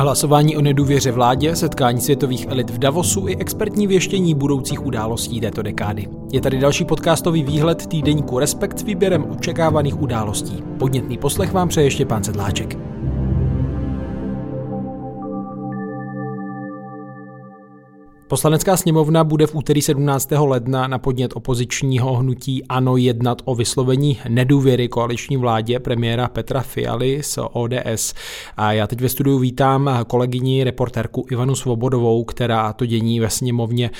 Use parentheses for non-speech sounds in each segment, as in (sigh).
Hlasování o nedůvěře vládě, setkání světových elit v Davosu i expertní věštění budoucích událostí této dekády. Je tady další podcastový výhled týdeníku Respekt s výběrem očekávaných událostí. Podnětný poslech vám přeje ještě pán Sedláček. Poslanecká sněmovna bude v úterý 17. ledna na podnět opozičního hnutí ANO jednat o vyslovení nedůvěry koaliční vládě premiéra Petra Fialy z ODS. A já teď ve studiu vítám kolegyni reportérku Ivanu Svobodovou, která to dění ve sněmovně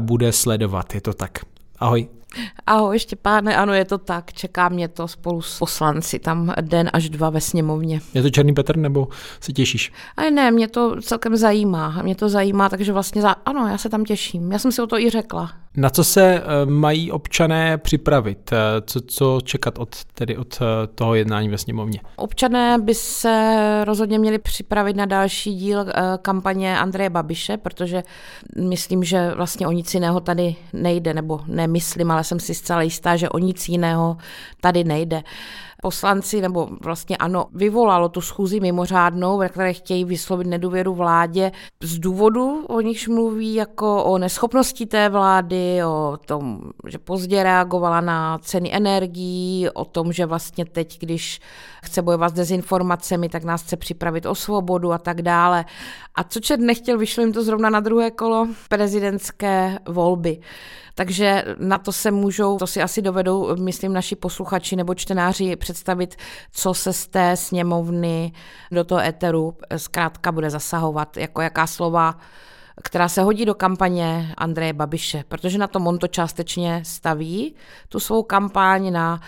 bude sledovat. Je to tak. Ahoj. Ahoj Štěpáne, ano je to tak, čeká mě to spolu s poslanci, tam den až dva ve sněmovně. Je to Černý Petr nebo se těšíš? Ale ne, mě to celkem zajímá, mě to zajímá, takže vlastně za, ano, já se tam těším, já jsem si o to i řekla. Na co se eh, mají občané připravit? Eh, co, co čekat od, tedy od eh, toho jednání ve sněmovně? Občané by se rozhodně měli připravit na další díl kampaně Andreje Babiše, protože myslím, že vlastně o nic jiného tady nejde, nebo nemyslím, ale jsem si zcela jistá, že o nic jiného tady nejde poslanci, nebo vlastně ano, vyvolalo tu schůzi mimořádnou, ve které chtějí vyslovit nedůvěru vládě z důvodu, o nichž mluví jako o neschopnosti té vlády, o tom, že pozdě reagovala na ceny energií, o tom, že vlastně teď, když chce bojovat s dezinformacemi, tak nás chce připravit o svobodu a tak dále. A co čet nechtěl, vyšlo jim to zrovna na druhé kolo prezidentské volby. Takže na to se můžou, to si asi dovedou, myslím, naši posluchači nebo čtenáři představit, co se z té sněmovny do toho éteru zkrátka bude zasahovat, jako jaká slova která se hodí do kampaně Andreje Babiše, protože na tom on to částečně staví, tu svou kampaň na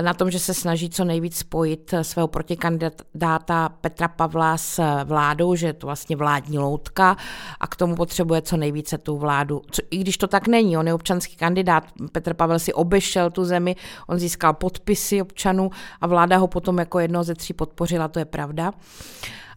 na tom, že se snaží co nejvíc spojit svého protikandidáta Petra Pavla s vládou, že je to vlastně vládní loutka a k tomu potřebuje co nejvíce tu vládu. Co, I když to tak není, on je občanský kandidát, Petr Pavel si obešel tu zemi, on získal podpisy občanů a vláda ho potom jako jedno ze tří podpořila, to je pravda.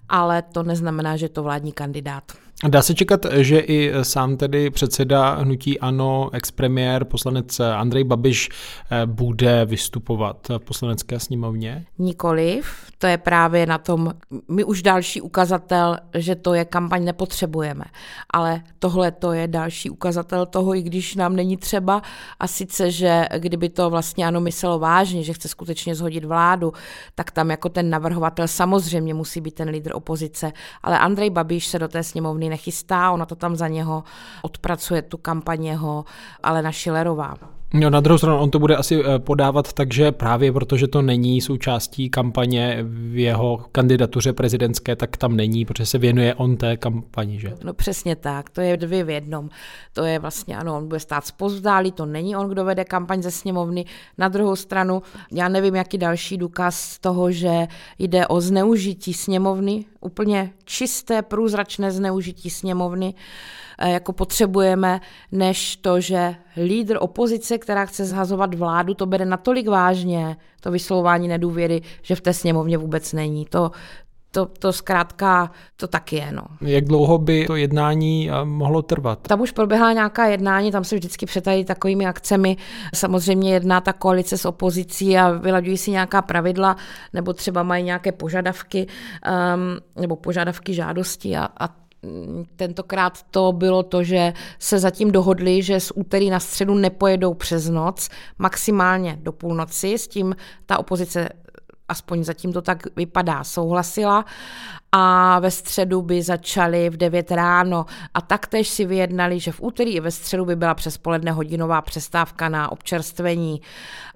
Ale to neznamená, že je to vládní kandidát. Dá se čekat, že i sám tedy předseda hnutí ANO, expremiér, poslanec Andrej Babiš eh, bude vystupovat v poslanecké sněmovně? Nikoliv, to je právě na tom, my už další ukazatel, že to je kampaň nepotřebujeme, ale tohle to je další ukazatel toho, i když nám není třeba. A sice, že kdyby to vlastně ANO myslelo vážně, že chce skutečně zhodit vládu, tak tam jako ten navrhovatel samozřejmě musí být ten lídr opozice, ale Andrej Babiš se do té sněmovny nechystá, ona to tam za něho odpracuje, tu kampaň jeho Alena Šilerová. No, na druhou stranu on to bude asi eh, podávat takže právě protože to není součástí kampaně v jeho kandidatuře prezidentské, tak tam není, protože se věnuje on té kampani, že? No přesně tak, to je dvě v jednom. To je vlastně, ano, on bude stát spozdálí, to není on, kdo vede kampaň ze sněmovny. Na druhou stranu, já nevím, jaký další důkaz toho, že jde o zneužití sněmovny, úplně čisté, průzračné zneužití sněmovny, jako potřebujeme, než to, že lídr opozice, která chce zhazovat vládu, to bere natolik vážně, to vyslouvání nedůvěry, že v té sněmovně vůbec není. To, to, to zkrátka, to tak je. No. Jak dlouho by to jednání eh, mohlo trvat? Tam už proběhla nějaká jednání, tam se vždycky přetají takovými akcemi. Samozřejmě jedná ta koalice s opozicí a vylaďují si nějaká pravidla, nebo třeba mají nějaké požadavky, um, nebo požadavky žádosti a, a tentokrát to bylo to, že se zatím dohodli, že z úterý na středu nepojedou přes noc, maximálně do půlnoci, s tím ta opozice aspoň zatím to tak vypadá, souhlasila a ve středu by začali v 9 ráno a taktéž si vyjednali, že v úterý i ve středu by byla přes poledne hodinová přestávka na občerstvení.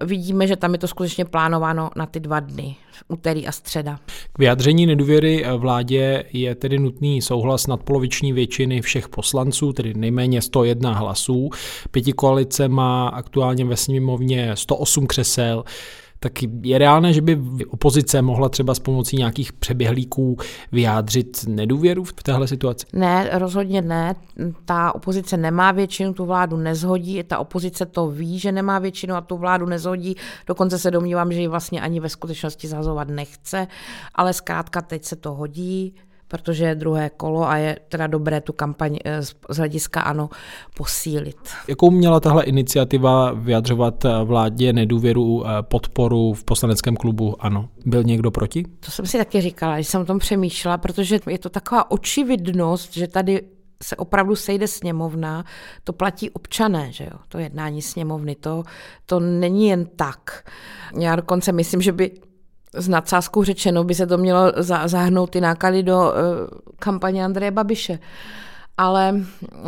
Vidíme, že tam je to skutečně plánováno na ty dva dny, úterý a středa. K vyjádření nedůvěry vládě je tedy nutný souhlas nadpoloviční většiny všech poslanců, tedy nejméně 101 hlasů. Pěti koalice má aktuálně ve sněmovně 108 křesel tak je reálné, že by opozice mohla třeba s pomocí nějakých přeběhlíků vyjádřit nedůvěru v téhle situaci? Ne, rozhodně ne. Ta opozice nemá většinu, tu vládu nezhodí. Ta opozice to ví, že nemá většinu a tu vládu nezhodí. Dokonce se domnívám, že ji vlastně ani ve skutečnosti zhazovat nechce, ale zkrátka teď se to hodí protože je druhé kolo a je teda dobré tu kampaň eh, z hlediska ano posílit. Jakou měla tahle iniciativa vyjadřovat eh, vládě nedůvěru, eh, podporu v poslaneckém klubu ano? Byl někdo proti? To jsem si taky říkala, když jsem o tom přemýšlela, protože je to taková očividnost, že tady se opravdu sejde sněmovna, to platí občané, že jo, to jednání sněmovny, to, to není jen tak. Já dokonce myslím, že by s nadsázkou řečeno by se to mělo zahrnout ty náklady do uh, kampaně Andreje Babiše. Ale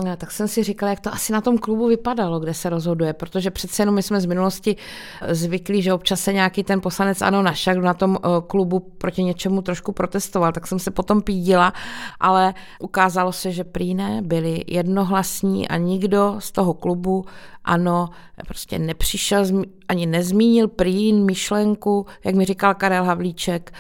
eh, tak jsem si říkala, jak to asi na tom klubu vypadalo, kde se rozhoduje, protože přece jenom my jsme z minulosti eh, zvyklí, že občas se nějaký ten poslanec ano našak na tom eh, klubu proti něčemu trošku protestoval, tak jsem se potom pídila, ale ukázalo se, že prý ne, byli jednohlasní a nikdo z toho klubu ano, prostě nepřišel, ani nezmínil prý myšlenku, jak mi říkal Karel Havlíček,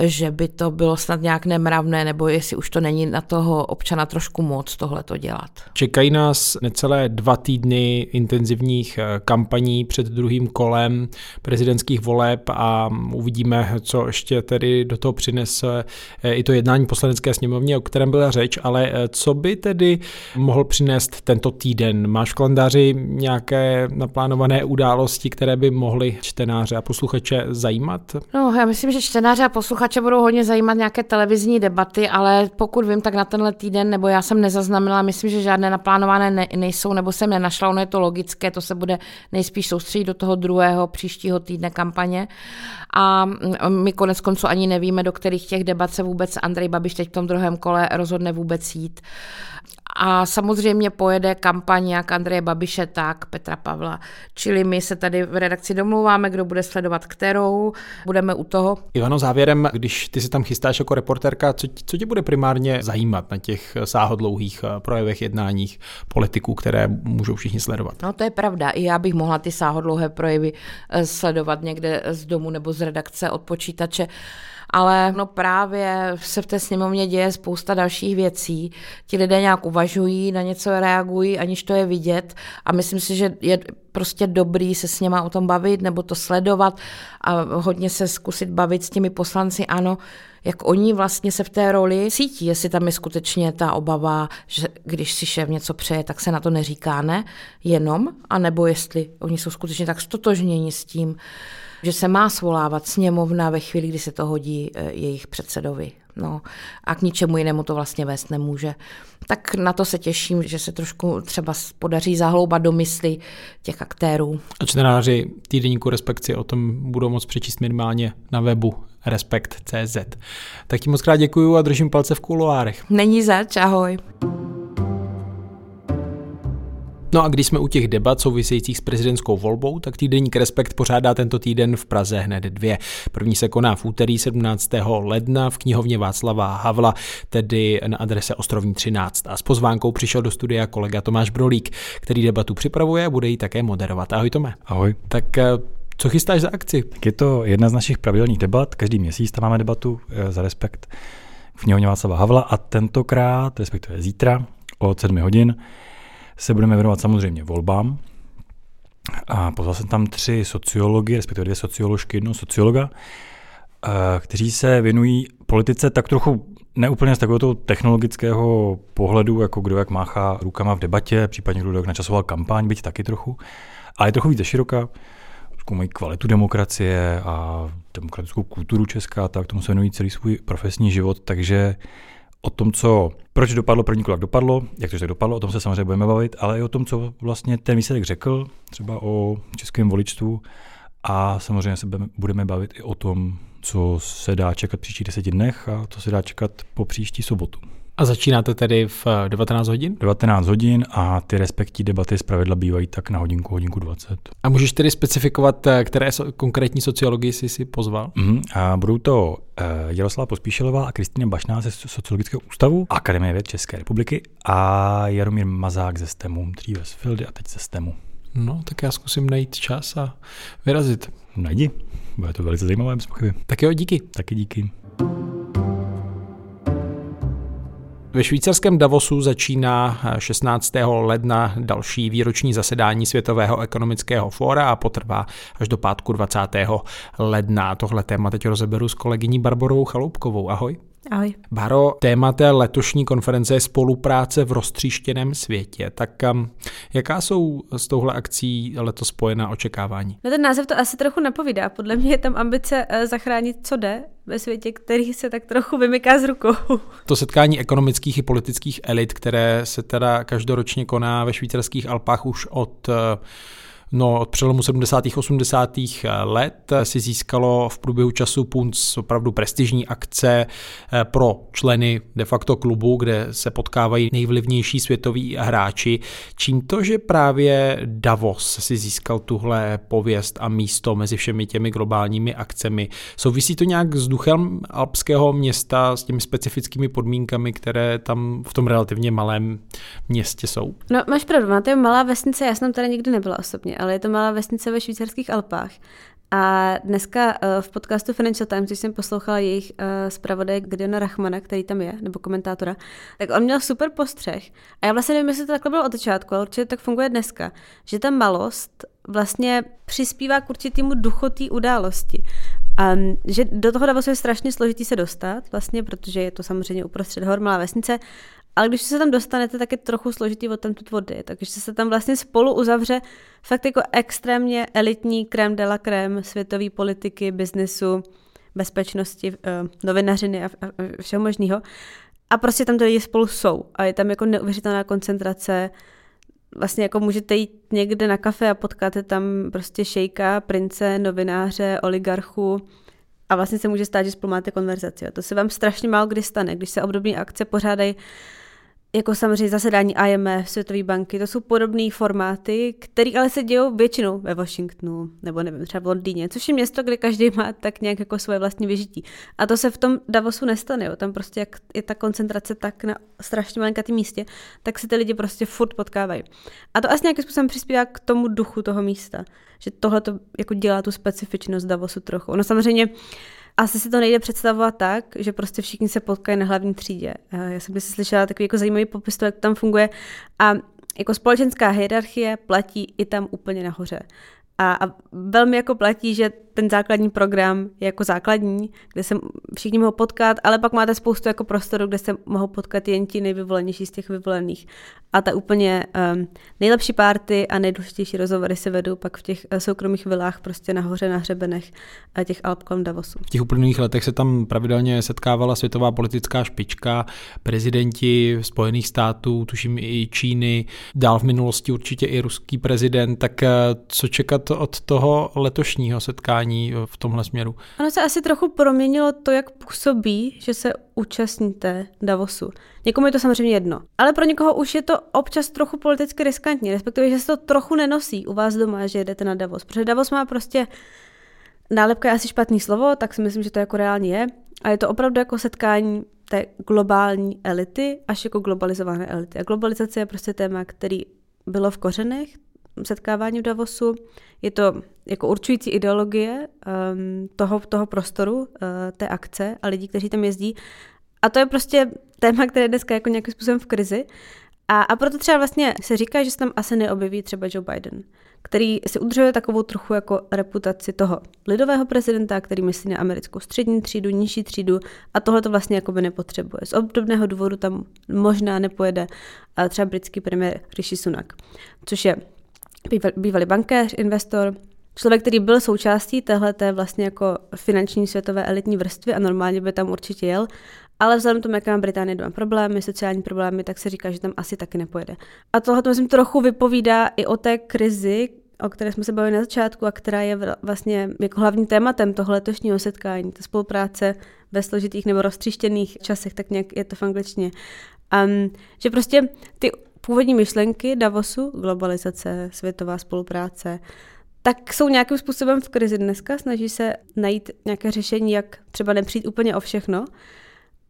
že by to bylo snad nějak nemravné, nebo jestli už to není na toho občana trošku moc tohle to dělat. Čekají nás necelé dva týdny intenzivních eh, kampaní před druhým kolem prezidentských voleb a uvidíme, co ještě tedy do toho přinese eh, i to jednání poslanecké sněmovně, o kterém byla řeč, ale eh, co by tedy mohl přinést tento týden? Máš v kalendáři nějaké naplánované události, které by mohly čtenáře a posluchače zajímat? No, já myslím, že čtenáře a posluchače budou hodně zajímat nějaké televizní debaty, ale pokud vím, tak na tenhle týden, nebo já jsem nezaznamenala, myslím, že žádné naplánované ne, nejsou, nebo jsem nenašla, ono je to logické, to se bude nejspíš soustředit do toho druhého příštího týdne kampaně. A my konec konců ani nevíme, do kterých těch debat se vůbec Andrej Babiš teď v tom druhém kole rozhodne vůbec jít. A samozřejmě pojede kampaň jak Andreje Babiše, tak Petra Pavla. Čili my se tady v redakci domlouváme, kdo bude sledovat kterou, budeme u toho. Ivano, závěrem, když ty se tam chystáš jako reporterka, co, co tě bude primárně zajímat na těch sáhodlouhých eh, projevech, jednáních politiků, které můžou všichni sledovat? No to je pravda. I já bych mohla ty sáhodlouhé projevy eh, sledovat někde z domu nebo z redakce od počítače ale no právě se v té sněmovně děje spousta dalších věcí. Ti lidé nějak uvažují, na něco reagují, aniž to je vidět a myslím si, že je prostě dobrý se s něma o tom bavit nebo to sledovat a hodně se zkusit bavit s těmi poslanci, ano, jak oni vlastně se v té roli cítí, jestli tam je skutečně ta obava, že když si šéf něco přeje, tak se na to neříká ne, jenom, anebo jestli oni jsou skutečně tak stotožněni s tím, že se má svolávat sněmovna ve chvíli, kdy se to hodí eh, jejich předsedovi. No, a k ničemu jinému to vlastně vést nemůže. Tak na to se těším, že se trošku třeba podaří zahloubat do mysli těch aktérů. A čtenáři týdeníku Respekci o tom budou moct přečíst minimálně na webu respekt.cz. Tak ti moc krát děkuju a držím palce v kuloárech. Není zač, ahoj. No a když jsme u těch debat souvisejících s prezidentskou volbou, tak týdeník Respekt pořádá tento týden v Praze hned dvě. První se koná v úterý 17. ledna v knihovně Václava Havla, tedy na adrese Ostrovní 13. A s pozvánkou přišel do studia kolega Tomáš Brolík, který debatu připravuje a bude ji také moderovat. Ahoj Tome. Ahoj. Tak eh, co chystáš za akci? Tak je to jedna z našich pravidelných debat. Každý měsíc tam máme debatu eh, za Respekt v knihovně Václava Havla a tentokrát, respektive zítra od 7 hodin, se budeme věnovat samozřejmě volbám. A pozval jsem tam tři sociology, respektive dvě socioložky, jednoho sociologa, eh, kteří se věnují politice tak trochu neúplně z takového technologického pohledu, jako kdo jak máchá rukama v debatě, případně kdo jak načasoval kampaň, byť taky trochu, ale je trochu více široka, zkoumají kvalitu demokracie a demokratickou kulturu Česká, tak tomu se věnují celý svůj profesní život, takže o tom, co, proč dopadlo první kolo, jak dopadlo, jak to tak dopadlo, o tom se samozřejmě budeme bavit, ale i o tom, co vlastně ten výsledek řekl, třeba o českém voličstvu a samozřejmě se budeme bavit i o tom, co se dá čekat příští deseti dnech a co se dá čekat po příští sobotu. A začínáte tedy v 19 hodin? 19 hodin a ty respektí debaty pravidla bývají tak na hodinku, hodinku 20. A můžeš tedy specifikovat, eh, které konkrétní sociologii jsi si pozval? Mm, a budou to uh, Jaroslava Pospíšilová a Kristýna Bašná ze Sociologického ústavu Akademie věd České republiky a Jaromír Mazák ze STEMu, dříve z Fildy a teď ze STEMu. No, tak já zkusím najít čas a vyrazit. Najdi, bude to velice zajímavé, bez pochyby. Tak jo, díky. Taky díky. Ve švýcarském Davosu začíná 16. ledna další výroční zasedání Světového ekonomického fóra a potrvá až do pátku 20. ledna. Tohle téma teď rozeberu s kolegyní Barborou Chaloupkovou. Ahoj. Ahoj. Báro, téma té letošní konference je spolupráce v roztříštěném světě. Tak um, jaká jsou s touhle akcí letos spojená očekávání? No ten název to asi trochu napovídá. Podle mě je tam ambice uh, zachránit, co jde ve světě, který se tak trochu vymyká z rukou. (laughs) To setkání ekonomických i politických elit, které se teda každoročně koná ve švýcarských Alpách už od uh, No, od přelomu 70. 80. let si získalo v průběhu času Punc opravdu prestižní akce eh, pro členy de facto klubu, kde se potkávají nejvlivnější světoví hráči. Čím to, že právě Davos si získal tuhle pověst a místo mezi všemi těmi globálními akcemi. Souvisí to nějak s duchem alpského města, s těmi specifickými podmínkami, které tam v tom relativně malém městě jsou? No, máš pravdu, máte malá vesnice, já jsem tady nikdy nebyla osobně, ale je to malá vesnice ve švýcarských Alpách. A dneska eh, v podcastu Financial Times, když jsem poslouchala jejich uh, zpravodaje Gideona Rachmana, který tam je, nebo komentátora, tak on měl super postřeh. A já vlastně nevím, jestli to takhle bylo od začátku, ale určitě tak funguje dneska, že ta malost vlastně přispívá k určitému duchotý události. A že do toho Davosu je strašně složitý se dostat, vlastně, protože je to samozřejmě uprostřed hor, malá vesnice, ale když se tam dostanete, tak je trochu složitý od tam vody, takže se tam vlastně spolu uzavře fakt jako extrémně elitní krem de la krem světové politiky, biznesu, bezpečnosti, eh, novinařiny a všeho možného. A prostě tam ty lidi spolu jsou a je tam jako neuvěřitelná koncentrace. Vlastně jako můžete jít někde na kafe a potkáte tam prostě šejka, prince, novináře, oligarchu, a vlastně se může stát, že spolu máte konverzaci. To se vám strašně málo kdy stane, když se obdobné akce pořádají jako samozřejmě zasedání IMF, Světové banky, to jsou podobné formáty, které ale se dějou většinou ve Washingtonu, nebo nevím, třeba v Londýně, což je město, kde každý má tak nějak jako svoje vlastní vyžití. A to se v tom Davosu nestane, jo. tam prostě jak je ta koncentrace tak na strašně malinkatém místě, tak se ty lidi prostě furt potkávají. A to asi nějakým způsobem přispívá k tomu duchu toho místa, že tohle to jako dělá tu specifičnost Davosu trochu. Ono samozřejmě asi si to nejde představovat tak, že prostě všichni se potkají na hlavní třídě. Já jsem si slyšela takový jako zajímavý popis to, jak to tam funguje. A jako společenská hierarchie platí i tam úplně nahoře. A, a velmi jako platí, že ten základní program je jako základní, kde se všichni mohou potkat, ale pak máte spoustu jako prostoru, kde se mohou potkat jen ti nejvyvolenější z těch vyvolených. A ta úplně um, nejlepší párty a nejdůležitější rozhovory se vedou pak v těch uh, soukromých vilách prostě nahoře na hřebenech a těch Alp kolem Davosu. V těch uplynulých letech se tam pravidelně setkávala světová politická špička, prezidenti Spojených států, tuším i Číny, dál v minulosti určitě i ruský prezident, tak uh, co čekat od toho letošního setkání? Chování v tomhle směru. Ono se asi trochu proměnilo to, jak působí, že se účastníte Davosu. Někomu je to samozřejmě jedno. Ale pro někoho už je to občas trochu politicky riskantní, respektive, že se to trochu nenosí u vás doma, že jdete na Davos. Protože Davos má prostě nálepka je asi špatný slovo, tak si myslím, že to jako reálně je. A je to opravdu jako setkání té globální elity až jako globalizované elity. A globalizace je prostě téma, který bylo v kořenech setkávání v Davosu. Je to jako určující ideologie um, toho, toho prostoru, uh, té akce a lidí, kteří tam jezdí. A to je prostě téma, které je dneska jako nějakým způsobem v krizi. A, a proto třeba vlastně se říká, že se tam asi neobjeví třeba Joe Biden, který si udržuje takovou trochu jako reputaci toho lidového prezidenta, který myslí na americkou střední třídu, nižší třídu a tohle to vlastně jako by nepotřebuje. Z obdobného důvodu tam možná nepojede třeba britský premiér Rishi Sunak, což je bývalý bankéř, investor, člověk, který byl součástí téhle vlastně jako finanční světové elitní vrstvy a normálně by tam určitě jel, ale vzhledem k tomu, jaké má Británie doma problémy, sociální problémy, tak se říká, že tam asi taky nepojede. A tohle to myslím trochu vypovídá i o té krizi, o které jsme se bavili na začátku a která je vlastně jako hlavním tématem toho letošního setkání, ta spolupráce ve složitých nebo roztříštěných časech, tak nějak je to v angličtině. Um, že prostě ty původní myšlenky Davosu, globalizace, světová spolupráce, tak jsou nějakým způsobem v krizi dneska, snaží se najít nějaké řešení, jak třeba nepřijít úplně o všechno,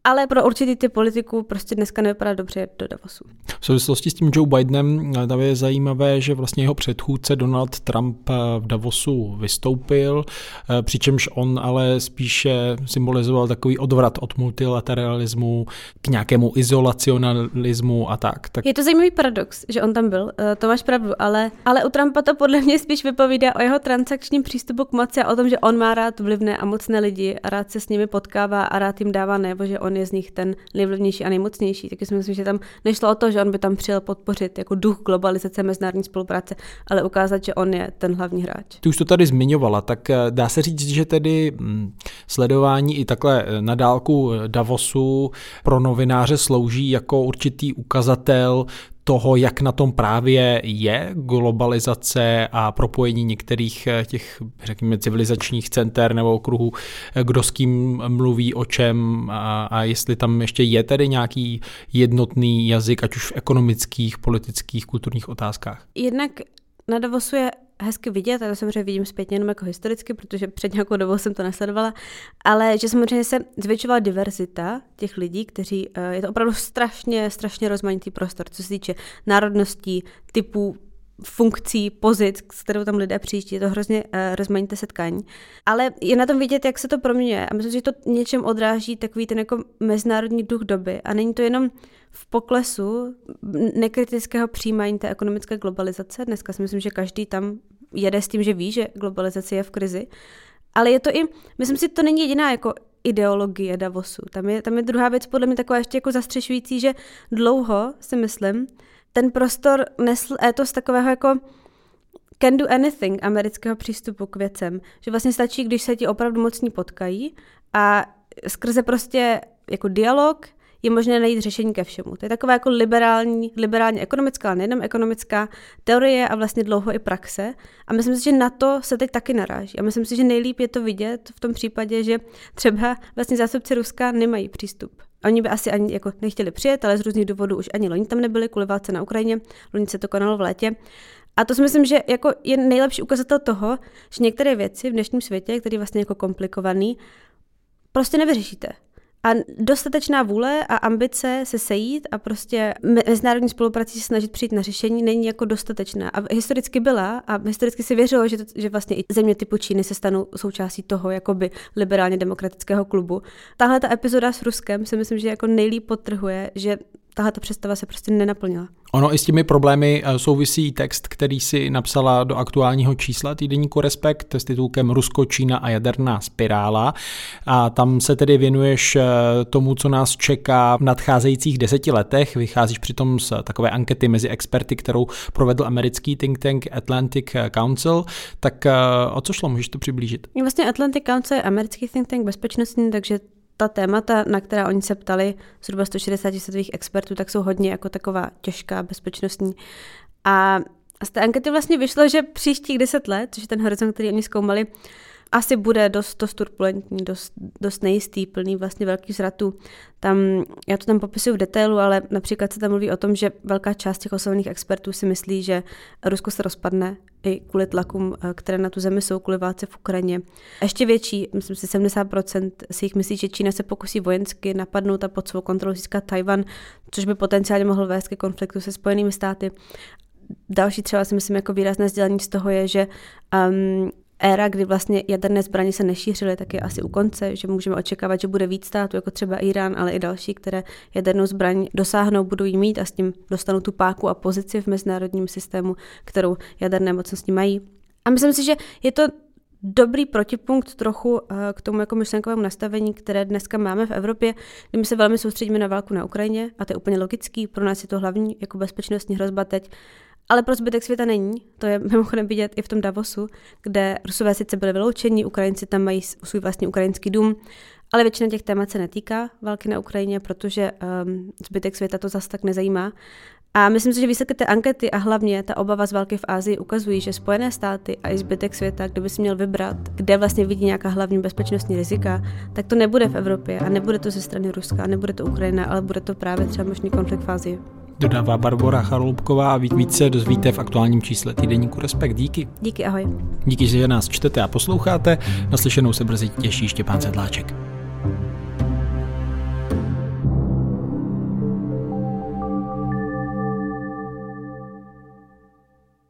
ale pro určitý ty politiků prostě dneska nevypadá dobře do Davosu. V souvislosti s tím Joe Bidenem tam je zajímavé, že vlastně jeho předchůdce Donald Trump eh, v Davosu vystoupil, eh, přičemž on ale spíše symbolizoval takový odvrat od multilateralismu k nějakému izolacionalismu a tak. tak. Je to zajímavý paradox, že on tam byl, eh, to máš pravdu, ale, ale u Trumpa to podle mě spíš vypovídá o jeho transakčním přístupu k moci a o tom, že on má rád vlivné a mocné lidi a rád se s nimi potkává a rád jim dává nebo že on on je z nich ten nejvlivnější a nejmocnější. Taky si myslím, že tam nešlo o to, že on by tam přijel podpořit jako duch globalizace mezinárodní spolupráce, ale ukázat, že on je ten hlavní hráč. Ty už to tady zmiňovala, tak eh, dá se říct, že tedy hm, sledování i takhle eh, na dálku Davosu pro novináře slouží jako určitý ukazatel toho, jak na tom právě je globalizace a propojení některých eh, těch, řekněme, civilizačních center nebo okruhů, eh, kdo s kým mluví, o čem a, a jestli tam ještě je tedy nějaký jednotný jazyk, ať už v ekonomických, politických, kulturních otázkách. Jednak na Davosu je hezky vidět, a to samozřejmě vidím zpětně jenom jako historicky, protože před nějakou dobou jsem to nesledovala, ale že samozřejmě se zvětšovala diverzita těch lidí, kteří, eh, je to opravdu strašně, strašně rozmanitý prostor, co se týče národností, typů funkcí, pozic, s kterou tam lidé přijíždí, je to hrozně uh, rozmanité setkání. Ale je na tom vidět, jak se to proměňuje. A myslím, že to něčem odráží takový ten jako mezinárodní duch doby. A není to jenom v poklesu nekritického přijímání té ekonomické globalizace. Dneska si myslím, že každý tam jede s tím, že ví, že globalizace je v krizi. Ale je to i, myslím si, to není jediná jako ideologie Davosu. Tam je, tam je druhá věc podle mě taková ještě jako zastřešující, že dlouho si myslím, ten prostor nesl étos takového jako can do anything amerického přístupu k věcem. Že vlastně stačí, když se ti opravdu mocní potkají a skrze prostě jako dialog je možné najít řešení ke všemu. To je taková jako liberální, liberálně ekonomická, ale nejenom ekonomická teorie a vlastně dlouho i praxe. A myslím si, že na to se teď taky naráží. A myslím si, že nejlíp je to vidět v tom případě, že třeba vlastně zástupci Ruska nemají přístup. Oni by asi ani jako nechtěli přijet, ale z různých důvodů už ani loni tam nebyli kvůli válce na Ukrajině. Loni se to konalo v létě. A to si myslím, že jako je nejlepší ukazatel toho, že některé věci v dnešním světě, který je vlastně jako komplikovaný, prostě nevyřešíte a dostatečná vůle a ambice se sejít a prostě mezinárodní spoluprací se snažit přijít na řešení není jako dostatečná. A historicky byla a historicky si věřilo, že, to, že vlastně i země typu Číny se stanou součástí toho jakoby liberálně demokratického klubu. Tahle ta epizoda s Ruskem si myslím, že jako nejlíp potrhuje, že tahle představa se prostě nenaplnila. Ono i s těmi problémy eh, souvisí text, který si napsala do aktuálního čísla týdeníku Respekt s titulkem Rusko, Čína a jaderná spirála. A tam se tedy věnuješ eh, tomu, co nás čeká v nadcházejících deseti letech. Vycházíš přitom z takové ankety mezi experty, kterou provedl americký think tank Atlantic Council. Tak eh, o co šlo? Můžeš to přiblížit? Vlastně Atlantic Council je americký think tank bezpečnostní, takže ta témata, na která oni se ptali, zhruba 160 světových expertů, tak jsou hodně jako taková těžká, bezpečnostní. A z té ankety vlastně vyšlo, že příštích deset let, což je ten horizont, který oni zkoumali, asi bude dost, dost turbulentní, dost, dost nejistý, plný vlastně velkých zratů. Tam, já to tam popisuju v detailu, ale například se tam mluví o tom, že velká část těch oslovených expertů si myslí, že Rusko se rozpadne i kvůli tlakům, eh, které na tu zemi jsou, kvůli válce v Ukrajině. Ještě větší, myslím si 70% si jich myslí, že Čína se pokusí vojensky napadnout a pod svou kontrolu získat Tajvan, což by potenciálně mohlo vést ke konfliktu se Spojenými státy. Další třeba si myslím jako výrazné sdělení z toho je, že um, éra, kdy vlastně jaderné zbraně se nešířily, tak je asi u konce, že můžeme očekávat, že bude víc států, jako třeba Irán, ale i další, které jadernou zbraň dosáhnou, budou jí mít a s tím dostanou tu páku a pozici v mezinárodním systému, kterou jaderné mocnosti mají. A myslím si, že je to dobrý protipunkt trochu eh, k tomu jako myšlenkovému nastavení, které dneska máme v Evropě, kdy my se velmi soustředíme na válku na Ukrajině a to je úplně logický, pro nás je to hlavní jako bezpečnostní hrozba teď ale pro zbytek světa není. To je mimochodem vidět i v tom Davosu, kde Rusové sice byli vyloučeni, Ukrajinci tam mají svůj vlastní ukrajinský dům, ale většina těch témat se netýká války na Ukrajině, protože um, zbytek světa to zase tak nezajímá. A myslím si, že výsledky té ankety a hlavně ta obava z války v Ázii ukazují, že Spojené státy a i zbytek světa, kdyby si měl vybrat, kde vlastně vidí nějaká hlavní bezpečnostní rizika, tak to nebude v Evropě a nebude to ze strany Ruska, nebude to Ukrajina, ale bude to právě třeba možný konflikt v Ázii dodává Barbara Charloubková a víc se dozvíte v aktuálním čísle týdeníku Respekt. Díky. Díky, ahoj. Díky, že nás čtete a posloucháte. Naslyšenou se brzy těší Štěpán Sedláček.